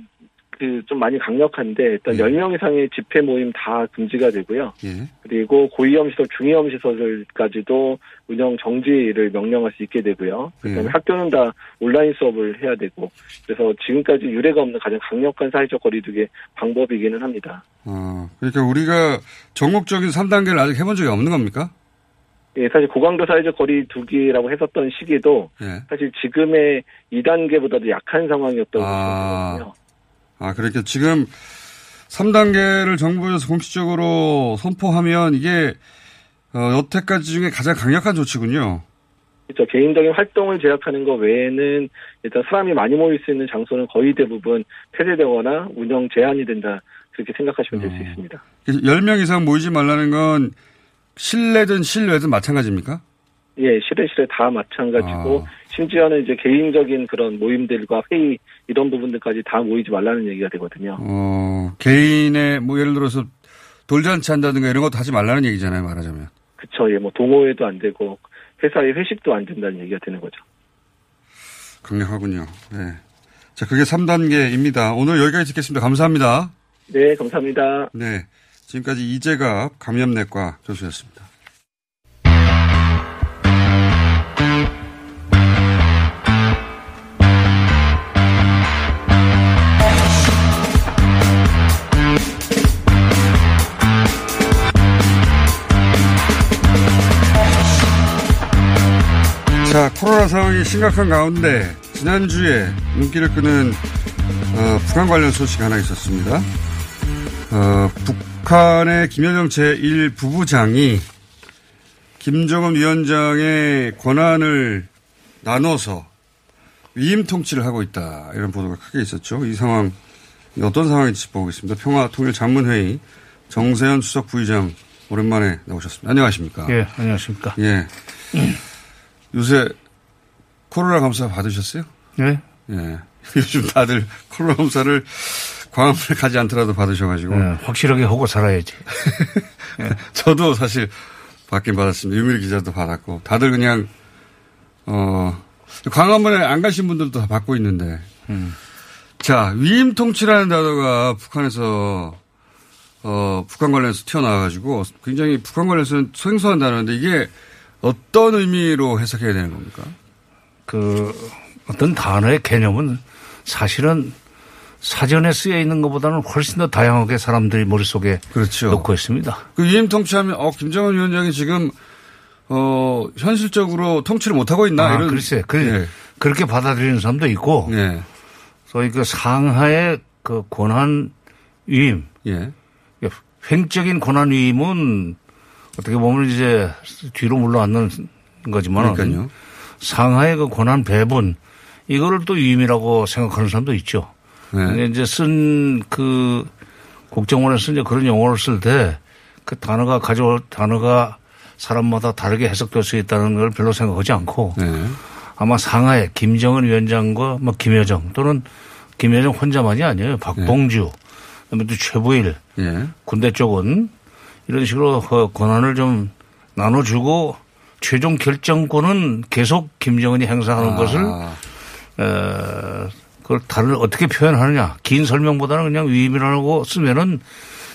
그 좀 많이 강력한데 일단 예. 10명 이상의 집회 모임 다 금지가 되고요. 예. 그리고 고위험 시설, 중위험 시설까지도 운영 정지를 명령할 수 있게 되고요. 그다음에 예. 학교는 다 온라인 수업을 해야 되고 그래서 지금까지 유례가 없는 가장 강력한 사회적 거리두기 방법이기는 합니다. 어, 그러니까 우리가 전국적인 3단계를 아직 해본 적이 없는 겁니까? 예, 사실 고강도 사회적 거리두기라고 했었던 시기도 예. 사실 지금의 2단계보다도 약한 상황이었다고 아. 되거든요. 아, 그러니까 지금 3단계를 정부에서 공식적으로 선포하면 이게 어, 여태까지 중에 가장 강력한 조치군요. 그렇죠. 개인적인 활동을 제약하는 것 외에는 일단 사람이 많이 모일 수 있는 장소는 거의 대부분 폐쇄되거나 운영 제한이 된다. 그렇게 생각하시면 될수 있습니다. 10명 이상 모이지 말라는 건 실내든 실외든 마찬가지입니까? 예, 실외 실외 다 마찬가지고 심지어는 이제 개인적인 그런 모임들과 회의 이런 부분들까지 다 모이지 말라는 얘기가 되거든요. 어, 개인의 뭐 예를 들어서 돌잔치 한다든가 이런 것도 하지 말라는 얘기잖아요, 말하자면. 그쵸. 예, 뭐 동호회도 안 되고 회사의 회식도 안 된다는 얘기가 되는 거죠. 강력하군요. 네. 자, 그게 3단계입니다. 오늘 여기까지 듣겠습니다. 감사합니다. 네, 감사합니다. 네. 지금까지 이재갑 감염내과 교수였습니다. 자, 코로나 상황이 심각한 가운데 지난주에 눈길을 끄는 어, 북한 관련 소식 하나 있었습니다. 어, 북 한의 김여정 제1부부장이 김정은 위원장의 권한을 나눠서 위임 통치를 하고 있다. 이런 보도가 크게 있었죠. 이 상황 어떤 상황인지 짚어보겠습니다. 평화통일자문회의 정세현 수석 부의장 오랜만에 나오셨습니다. 안녕하십니까? 예, 안녕하십니까? 예. 요새 코로나 검사 받으셨어요? 네. 예. 요즘 다들 코로나 검사를 광화문에 가지 않더라도 받으셔가지고. 예, 확실하게 하고 살아야지. 저도 사실 받긴 받았습니다. 유밀 기자도 받았고. 다들 그냥, 어, 광화문에 안 가신 분들도 다 받고 있는데. 음. 자, 위임 통치라는 단어가 북한에서, 어, 북한 관련해서 튀어나와가지고 굉장히 북한 관련해서는 생소한 단어인데 이게 어떤 의미로 해석해야 되는 겁니까? 그 어떤 단어의 개념은 사실은 사전에 쓰여 있는 것보다는 훨씬 더 다양하게 사람들이 머릿속에 그렇죠. 놓고 있습니다. 그 위임 통치하면 어 김정은 위원장이 지금 어 현실적으로 통치를 못 하고 있나 아, 이런 글쎄, 그, 예. 그렇게 받아들이는 사람도 있고, 예. 소위 그 상하의 그 권한 위임, 예. 횡적인 권한 위임은 어떻게 보면 이제 뒤로 물러앉는 거지만, 그러니까요. 상하의 그 권한 배분 이거를 또 위임이라고 생각하는 사람도 있죠. 네. 근데 이제 쓴 그 국정원에서 이제 그런 용어를 쓸 때 그 단어가 가져 단어가 사람마다 다르게 해석될 수 있다는 걸 별로 생각하지 않고 네. 아마 상하에 김정은 위원장과 뭐 김여정 또는 김여정 혼자만이 아니에요. 박봉주, 그다음에 또 최부일 예. 군대 쪽은 이런 식으로 그 권한을 좀 나눠주고 최종 결정권은 계속 김정은이 행사하는 아. 것을 에, 그걸 다른 어떻게 표현하느냐 긴 설명보다는 그냥 위임이라고 쓰면은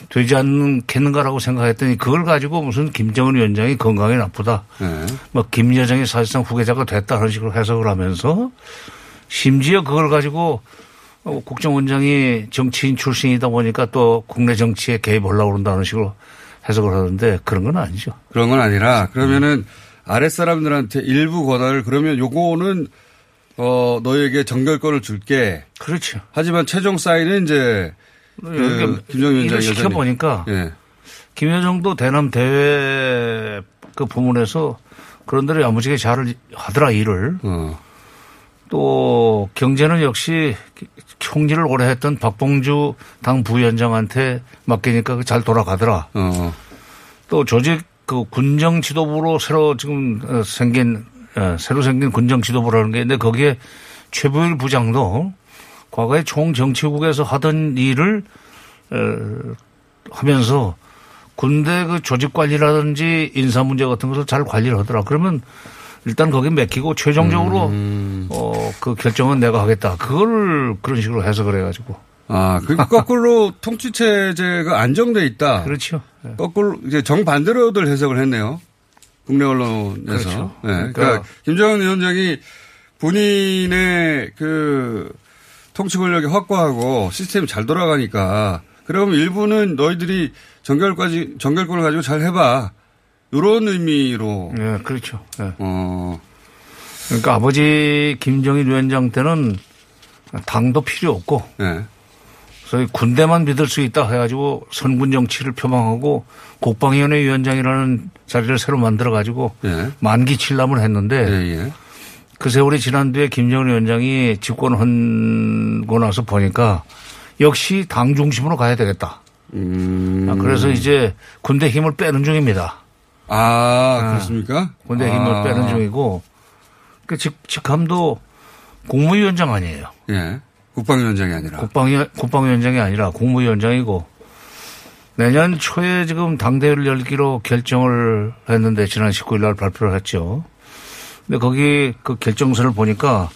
되지 않겠는가라고 생각했더니 그걸 가지고 무슨 김정은 위원장이 건강에 나쁘다. 네. 뭐 김여정이 사실상 후계자가 됐다는 식으로 해석을 하면서 심지어 그걸 가지고 어, 국정원장이 정치인 출신이다 보니까 또 국내 정치에 개입하려고 그런다는 식으로 해석을 하는데 그런 건 아니죠. 그런 건 아니라 그러면은 아랫사람들한테 일부 권한을 그러면 요거는 어 너에게 정결권을 줄게. 그렇죠. 하지만 최종 사인은 이제 그 그러니까 김정은 위원장이 일을 시켜 보니까 예. 김여정도 대남 대외 그 부문에서 그런 데를 야무지게 잘 하더라 일을. 어. 또 경제는 역시 총리를 오래 했던 박봉주 당 부위원장한테 맡기니까 그잘 돌아가더라. 어. 또 조직 그 군정 지도부로 새로 지금 어, 생긴 어, 새로 생긴 군정 지도부라는 게 있는데 거기에 최부일 부장도 과거에 총정치국에서 하던 일을 어, 하면서 군대 그 조직 관리라든지 인사 문제 같은 것을 잘 관리를 하더라. 그러면 일단 거기 맡기고 최종적으로 음. 어, 그 결정은 내가 하겠다. 그걸 그런 식으로 해석을 해가지고. 아, 그 거꾸로 통치 체제가 안정돼 있다. 그렇죠. 거꾸로 이제 정반대로들 해석을 했네요. 국내 언론에서. 그렇죠. 네. 그러니까, 그러니까 김정은 위원장이 본인의 그 통치 권력이 확고하고 시스템이 잘 돌아가니까 그러면 일부는 너희들이 정결까지 정결권을 가지고 잘 해봐. 이런 의미로. 네, 그렇죠. 네. 어. 그러니까 아버지 김정일 위원장 때는 당도 필요 없고 네. 소위 군대만 믿을 수 있다 해가지고 선군 정치를 표방하고 국방위원회 위원장이라는 자리를 새로 만들어 가지고 예. 만기 칠남을 했는데 그 세월이 지난 뒤에 김정은 위원장이 집권하고 나서 보니까 역시 당 중심으로 가야 되겠다. 음. 아, 그래서 이제 군대 힘을 빼는 중입니다. 아, 그렇습니까? 군대 힘을 아. 빼는 중이고 그 직, 직함도 국무위원장 아니에요. 예. 국방위원장이 아니라. 국방위, 국방위원장이 아니라 국무위원장이고 내년 초에 지금 당대회를 열기로 결정을 했는데 지난 19일 날 발표를 했죠. 근데 거기 그 결정서를 보니까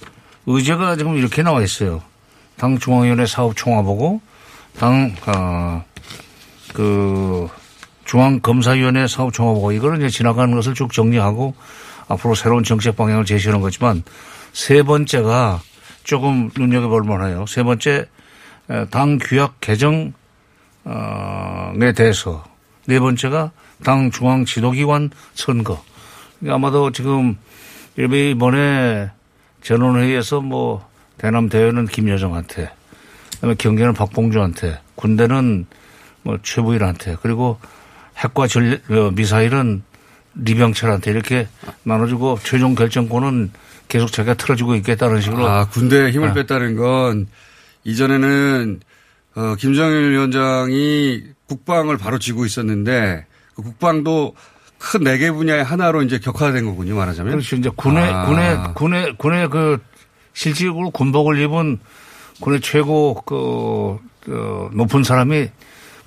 의제가 지금 이렇게 나와 있어요. 당 중앙위원회 사업 총합하고 당, 아, 그 중앙검사위원회 사업 총합하고 이거는 이제 지나가는 것을 쭉 정리하고 앞으로 새로운 정책 방향을 제시하는 거지만 세 번째가 조금 눈여겨볼 만해요. 세 번째 당 규약 개정에 대해서 네 번째가 당 중앙 지도기관 선거. 그러니까 아마도 지금 이번에 전원회의에서 뭐 대남 대회는 김여정한테 그다음에 경제는 박봉주한테 군대는 뭐 최부일한테 그리고 핵과 전 어, 미사일은 리병철한테 이렇게 나눠주고 최종 결정권은 계속 자기가 틀어주고 있겠다는 식으로 아, 군대에 힘을 아. 뺐다는 건 이전에는 어, 김정일 위원장이 국방을 바로 쥐고 있었는데 그 국방도 큰 네 개 분야의 하나로 이제 격화된 거군요, 말하자면. 그렇죠. 이제 군의 아. 군의 군의 군의 그 실질적으로 군복을 입은 군의 최고 그, 그 높은 사람이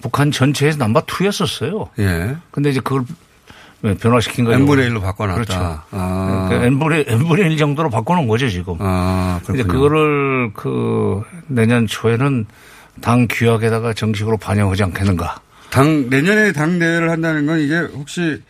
북한 전체에서 남바 2였었어요. 예. 근데 이제 그걸 변화시킨 거죠. n분의 1로 바꿔놨다. 그렇죠. 아. 그러니까 n분의, n분의 1 정도로 바꿔놓은 거죠, 지금. 아, 그렇군요. 그거를 그 내년 초에는 당 규약에다가 정식으로 반영하지 않겠는가. 당, 내년에 당 대회를 한다는 건 이게 혹시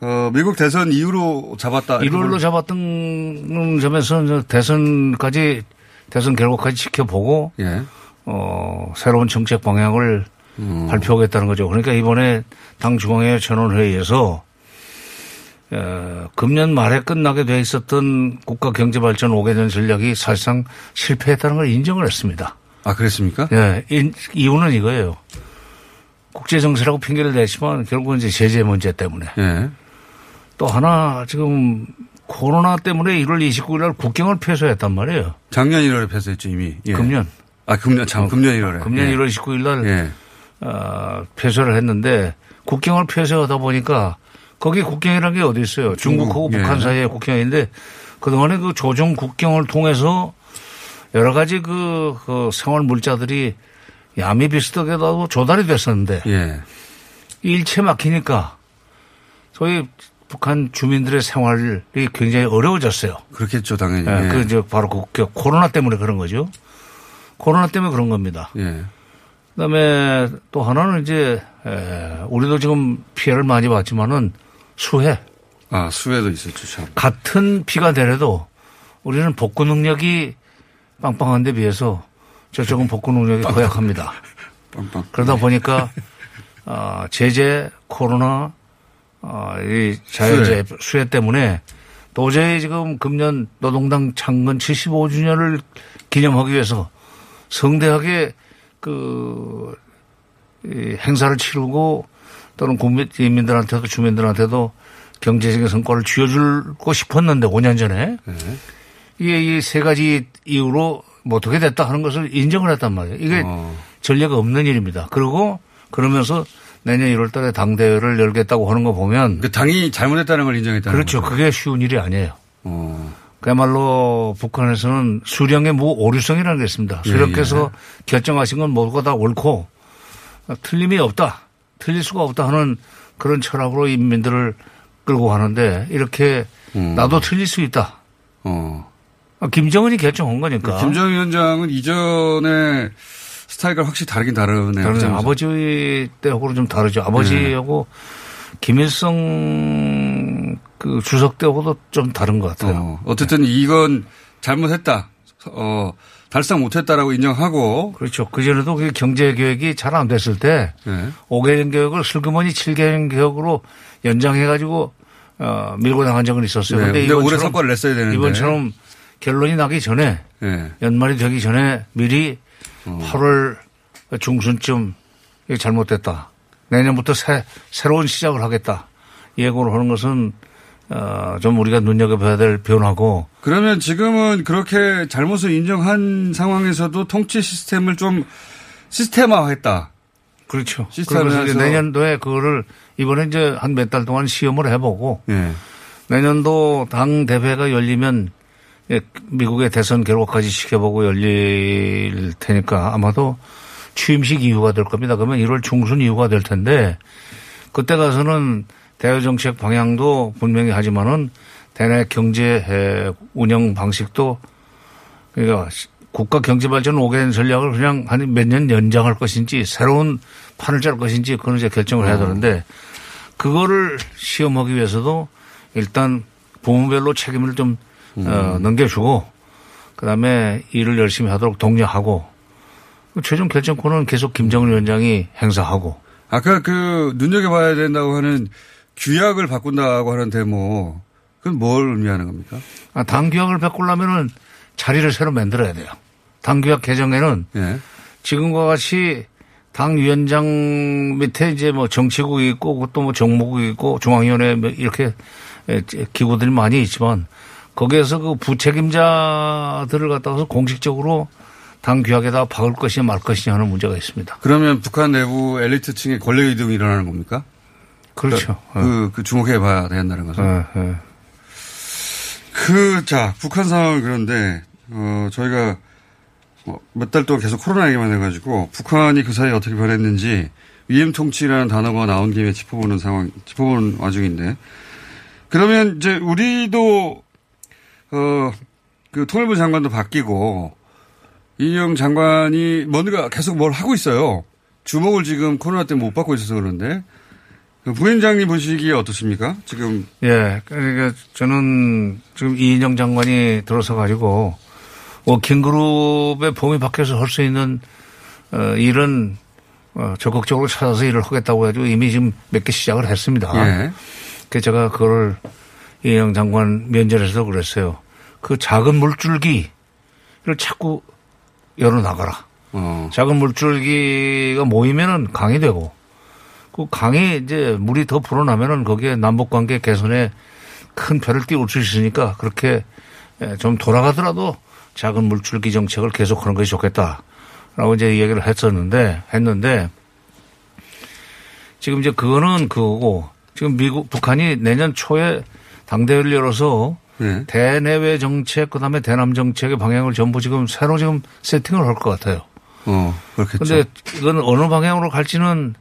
어, 미국 대선 이후로 잡았다. 1월로 잡았던 점에서 이제 대선까지 대선 결과까지 지켜보고 예. 어, 새로운 정책 방향을 음. 발표하겠다는 거죠. 그러니까 이번에 당 중앙회 전원회의에서 어, 금년 말에 끝나게 돼 있었던 국가 경제 발전 5개년 전략이 사실상 실패했다는 걸 인정을 했습니다. 아, 그랬습니까? 예, 이, 이유는 이거예요. 국제 정세라고 핑계를 대지만 결국은 이제 제재 문제 때문에. 예. 또 하나 지금 코로나 때문에 1월 29일 날 국경을 폐쇄했단 말이에요. 작년 1월에 폐쇄했죠, 이미. 예. 금년. 아, 금년, 참, 금년 1월에. 금년 예. 1월 19일 날 예. 어, 폐쇄를 했는데 국경을 폐쇄하다 보니까 거기 국경이라는 게 어디 있어요? 중국하고 중국, 북한 예. 사이의 국경인데 그동안에 그 조정 국경을 통해서 여러 가지 그, 그 생활 물자들이 야미 비슷하게도 조달이 됐었는데 예. 일체 막히니까 소위 북한 주민들의 생활이 굉장히 어려워졌어요. 그렇겠죠, 당연히. 예, 예. 그, 이제 바로 그, 그 코로나 때문에 그런 거죠. 코로나 때문에 그런 겁니다. 예. 그 다음에 또 하나는 이제, 에, 우리도 지금 피해를 많이 봤지만은 수해. 아, 수해도 있었죠, 참. 같은 비가 내려도 우리는 복구 능력이 빵빵한 데 비해서 저쪽은 복구 능력이 고약합니다. 빵빵. 그러다 보니까, 어, 제재, 코로나, 어, 이 자연재해, 수해. 때문에 도저히 지금 금년 노동당 창건 75주년을 기념하기 위해서 성대하게 그, 이 행사를 치르고 또는 국민들한테도 주민들한테도 경제적인 성과를 쥐어주고 싶었는데 5년 전에 이게 이 세 가지 이유로 뭐 어떻게 됐다 하는 것을 인정을 했단 말이에요. 이게 어. 전례가 없는 일입니다. 그리고 그러면서 내년 1월 달에 당대회를 열겠다고 하는 거 보면 그 당이 잘못했다는 걸 인정했다는 그렇죠. 거죠. 그게 쉬운 일이 아니에요. 어. 그야말로 북한에서는 수령의 무 오류성이라는 게 있습니다. 예, 수령께서 결정하신 건 모두가 다 옳고 틀림이 없다. 틀릴 수가 없다 하는 그런 철학으로 인민들을 끌고 가는데 이렇게 음. 나도 틀릴 수 있다. 어. 아, 김정은이 결정한 거니까. 김정일 위원장은 이전에 스타일과 확실히 다르긴 다르네요. 그죠? 아버지 때하고는 좀 다르죠. 아버지하고 김일성 그 주석 때하고도 좀 다른 것 같아요. 어, 쨌든 이건 잘못했다. 어, 달성 못했다라고 인정하고. 그렇죠. 그전에도 그 경제 계획이 잘 안 됐을 때 네. 5개년 계획을 슬그머니 7개년 계획으로 연장해가지고 어, 밀고 나간 적은 있었어요. 네, 근데, 근데 올해 이번처럼- 성과를 냈어야 되는데. 이번처럼 결론이 나기 전에 네. 연말이 되기 전에 미리 어. 8월 중순쯤 잘못됐다. 내년부터 새, 새로운 시작을 하겠다. 예고를 하는 것은 어, 좀 우리가 눈여겨봐야 될 변화고 그러면 지금은 그렇게 잘못을 인정한 상황에서도 통치 시스템을 좀 시스템화했다. 그렇죠. 시스템을 그래서 이제 해서 내년도에 그거를 이번에 이제 한 몇 달 동안 시험을 해보고 예. 내년도 당 대회가 열리면 예, 미국의 대선 결과까지 지켜보고 열릴 테니까 아마도 취임식 이후가 될 겁니다. 그러면 1월 중순 이후가 될 텐데 그때 가서는 대외 정책 방향도 분명히 하지만은 대내 경제 에, 운영 방식도 그러니까 국가 경제 발전 5개년 전략을 그냥 한 몇 년 연장할 것인지 새로운 판을 짤 것인지 그건 이제 결정을 해야 되는데 그거를 시험하기 위해서도 일단 부문별로 책임을 좀 어, 넘겨주고 그다음에 일을 열심히 하도록 독려하고 그 최종 결정권은 계속 김정은 위원장이 행사하고. 아까 그 눈여겨봐야 된다고 하는 규약을 바꾼다고 하는 데모 그건 뭘 의미하는 겁니까? 아, 당 규약을 바꾸려면은 자리를 새로 만들어야 돼요. 당 규약 개정에는 예. 지금과 같이 당 위원장 밑에 이제 뭐 정치국이 있고 그것도 뭐 정무국이 있고 중앙위원회 뭐 이렇게 에, 기구들이 많이 있지만 거기에서 그 부책임자들을 갖다가 공식적으로 당 규약에다 박을 것이냐 말 것이냐 하는 문제가 있습니다. 그러면 북한 내부 엘리트층의 권력 이동이 일어나는 겁니까? 그렇죠. 그, 그 주목해 봐야 된다는 거죠. 예, 예. 그, 자, 북한 상황은 그런데, 어, 저희가 뭐몇달 동안 계속 코로나 얘기만 해가지고 북한이 그 사이에 어떻게 변했는지 위엠 통치라는 단어가 나온 김에 짚어보는 상황, 짚어보는 와중인데 그러면 이제 우리도, 어, 그 통일부 장관도 바뀌고 이영 장관이 뭔가 계속 뭘 하고 있어요. 주목을 지금 코로나 때문에 못 받고 있어서 그런데 그 부위원장님 보시기에 어떻습니까? 지금 예, 그러니까 저는 지금 이인영 장관이 들어서 가지고 워킹그룹의 범위 밖에서 할 수 있는 어, 일은 어, 적극적으로 찾아서 일을 하겠다고 해가지고 이미 지금 몇 개 시작을 했습니다. 예. 그래서 제가 그걸 이인영 장관 면전에서도 그랬어요. 그 작은 물줄기를 자꾸 열어나가라. 어. 작은 물줄기가 모이면은 강이 되고 그 강이 이제 물이 더 불어나면은 거기에 남북 관계 개선에 큰 별을 띄울 수 있으니까 그렇게 예, 좀 돌아가더라도 작은 물줄기 정책을 계속하는 것이 좋겠다라고 이제 얘기를 했었는데 했는데 지금 이제 그거는 그거고 지금 미국 북한이 내년 초에 당대회를 열어서 네. 대내외 정책 그다음에 대남 정책의 방향을 전부 지금 새로 지금 세팅을 할 것 같아요. 어, 그렇겠죠. 근데 이건 어느 방향으로 갈지는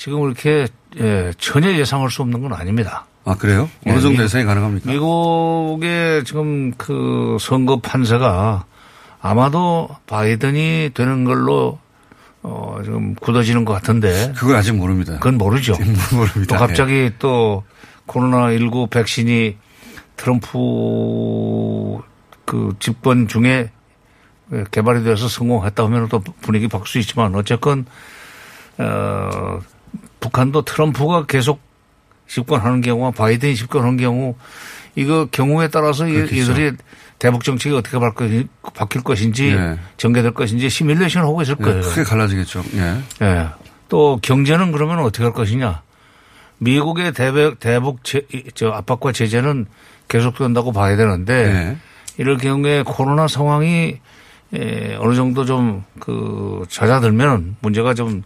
지금 이렇게 예, 전혀 예상할 수 없는 건 아닙니다. 아, 그래요? 어느 예, 정도 미- 예상이 가능합니까? 미국의 지금 그 선거 판세가 아마도 바이든이 되는 걸로 어 지금 굳어지는 것 같은데. 그건 아직 모릅니다. 그건 모르죠. 모릅니다. 예. 또 갑자기 또 코로나 19 백신이 트럼프 그 집권 중에 개발이 돼서 성공했다 하면 또 분위기 바뀔 수 있지만 어쨌건 어 북한도 트럼프가 계속 집권하는 경우와 바이든이 집권하는 경우 이거 경우에 따라서 이- 그렇겠죠. 이들이 대북 정책이 어떻게 바뀔 것인지, 예. 전개될 것인지 시뮬레이션 하고 있을 예, 거예요. 크게 갈라지겠죠. 예. 예. 또 경제는 그러면 어떻게 할 것이냐. 미국의 대북, 대북 제, 저 압박과 제재는 계속된다고 봐야 되는데 네. 이럴 경우에 코로나 상황이 에, 어느 정도 좀 그 잦아들면 문제가 좀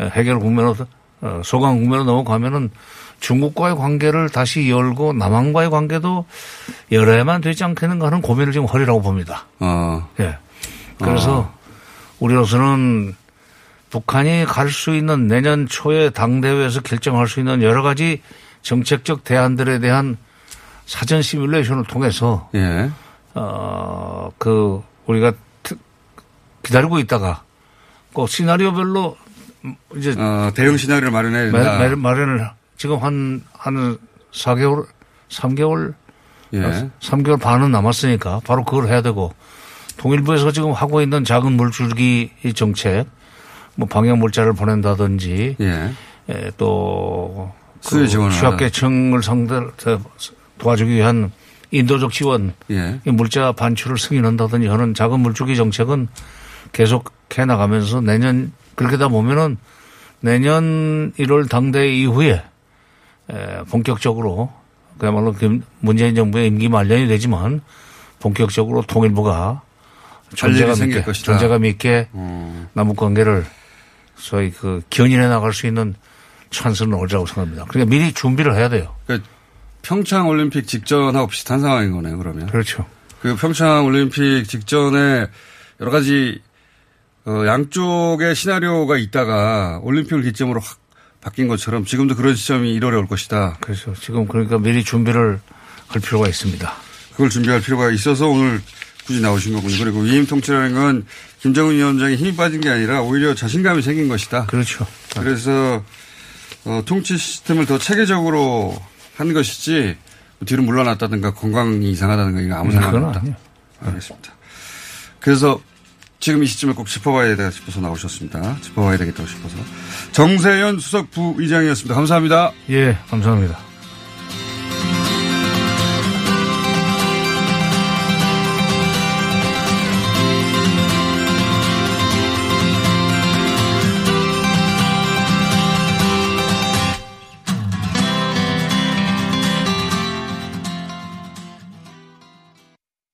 해결 국면으로 어, 소강 국면으로 넘어가면은 중국과의 관계를 다시 열고 남한과의 관계도 열어야만 되지 않겠는가 하는 고민을 지금 허리라고 봅니다. 어. 예. 그래서 우리로서는 북한이 갈 수 있는 내년 초에 당대회에서 결정할 수 있는 여러 가지 정책적 대안들에 대한 사전 시뮬레이션을 통해서 예. 어, 그 우리가 트- 기다리고 있다가 꼭 시나리오별로 이제 어, 대응 시나리오를 마련해야 된다. 마- 마련을 지금 한, 한 4개월, 3개월, 예. 3개월 반은 남았으니까 바로 그걸 해야 되고 통일부에서 지금 하고 있는 작은 물줄기 정책 뭐 방역 물자를 보낸다든지 예. 예, 또 수요 그 취약계층을 상대로 도와주기 위한 인도적 지원, 예. 이 물자 반출을 승인한다든지 하는 작은 물줄기 정책은 계속 해 나가면서 내년 그렇게 다 보면은 내년 1월 당대 이후에 에, 본격적으로 그야말로 김- 문재인 정부의 임기 만년이 되지만 본격적으로 통일부가 존재감 있게 것이다. 존재감 있게 어. 남북 관계를 소위 그 견인해 나갈 수 있는 찬스는 오리라고 생각합니다. 그러니까 미리 준비를 해야 돼요. 그러니까 평창 올림픽 직전하고 비슷한 상황인 거네요, 그러면. 그렇죠. 그 평창 올림픽 직전에 여러 가지 어, 양쪽의 시나리오가 있다가 올림픽을 기점으로 확 바뀐 것처럼 지금도 그런 시점이 1월에 올 것이다. 그래서 지금 그러니까 미리 준비를 할 필요가 있습니다. 그걸 준비할 필요가 있어서 오늘 굳이 나오신 거군요. 그리고 위임 통치라는 건 김정은 위원장이 힘이 빠진 게 아니라 오히려 자신감이 생긴 것이다. 그렇죠. 그래서 어, 통치 시스템을 더 체계적으로 한 것이지 뒤로 물러났다든가 건강이 이상하다든가 이거 아무 음, 상관 없다. 알겠습니다. 그래서 지금 이 시점에 꼭 짚어봐야 되다 싶어서 나오셨습니다. 짚어봐야 되겠다고 싶어서. 정세현 수석 부의장이었습니다. 감사합니다. 예, 감사합니다.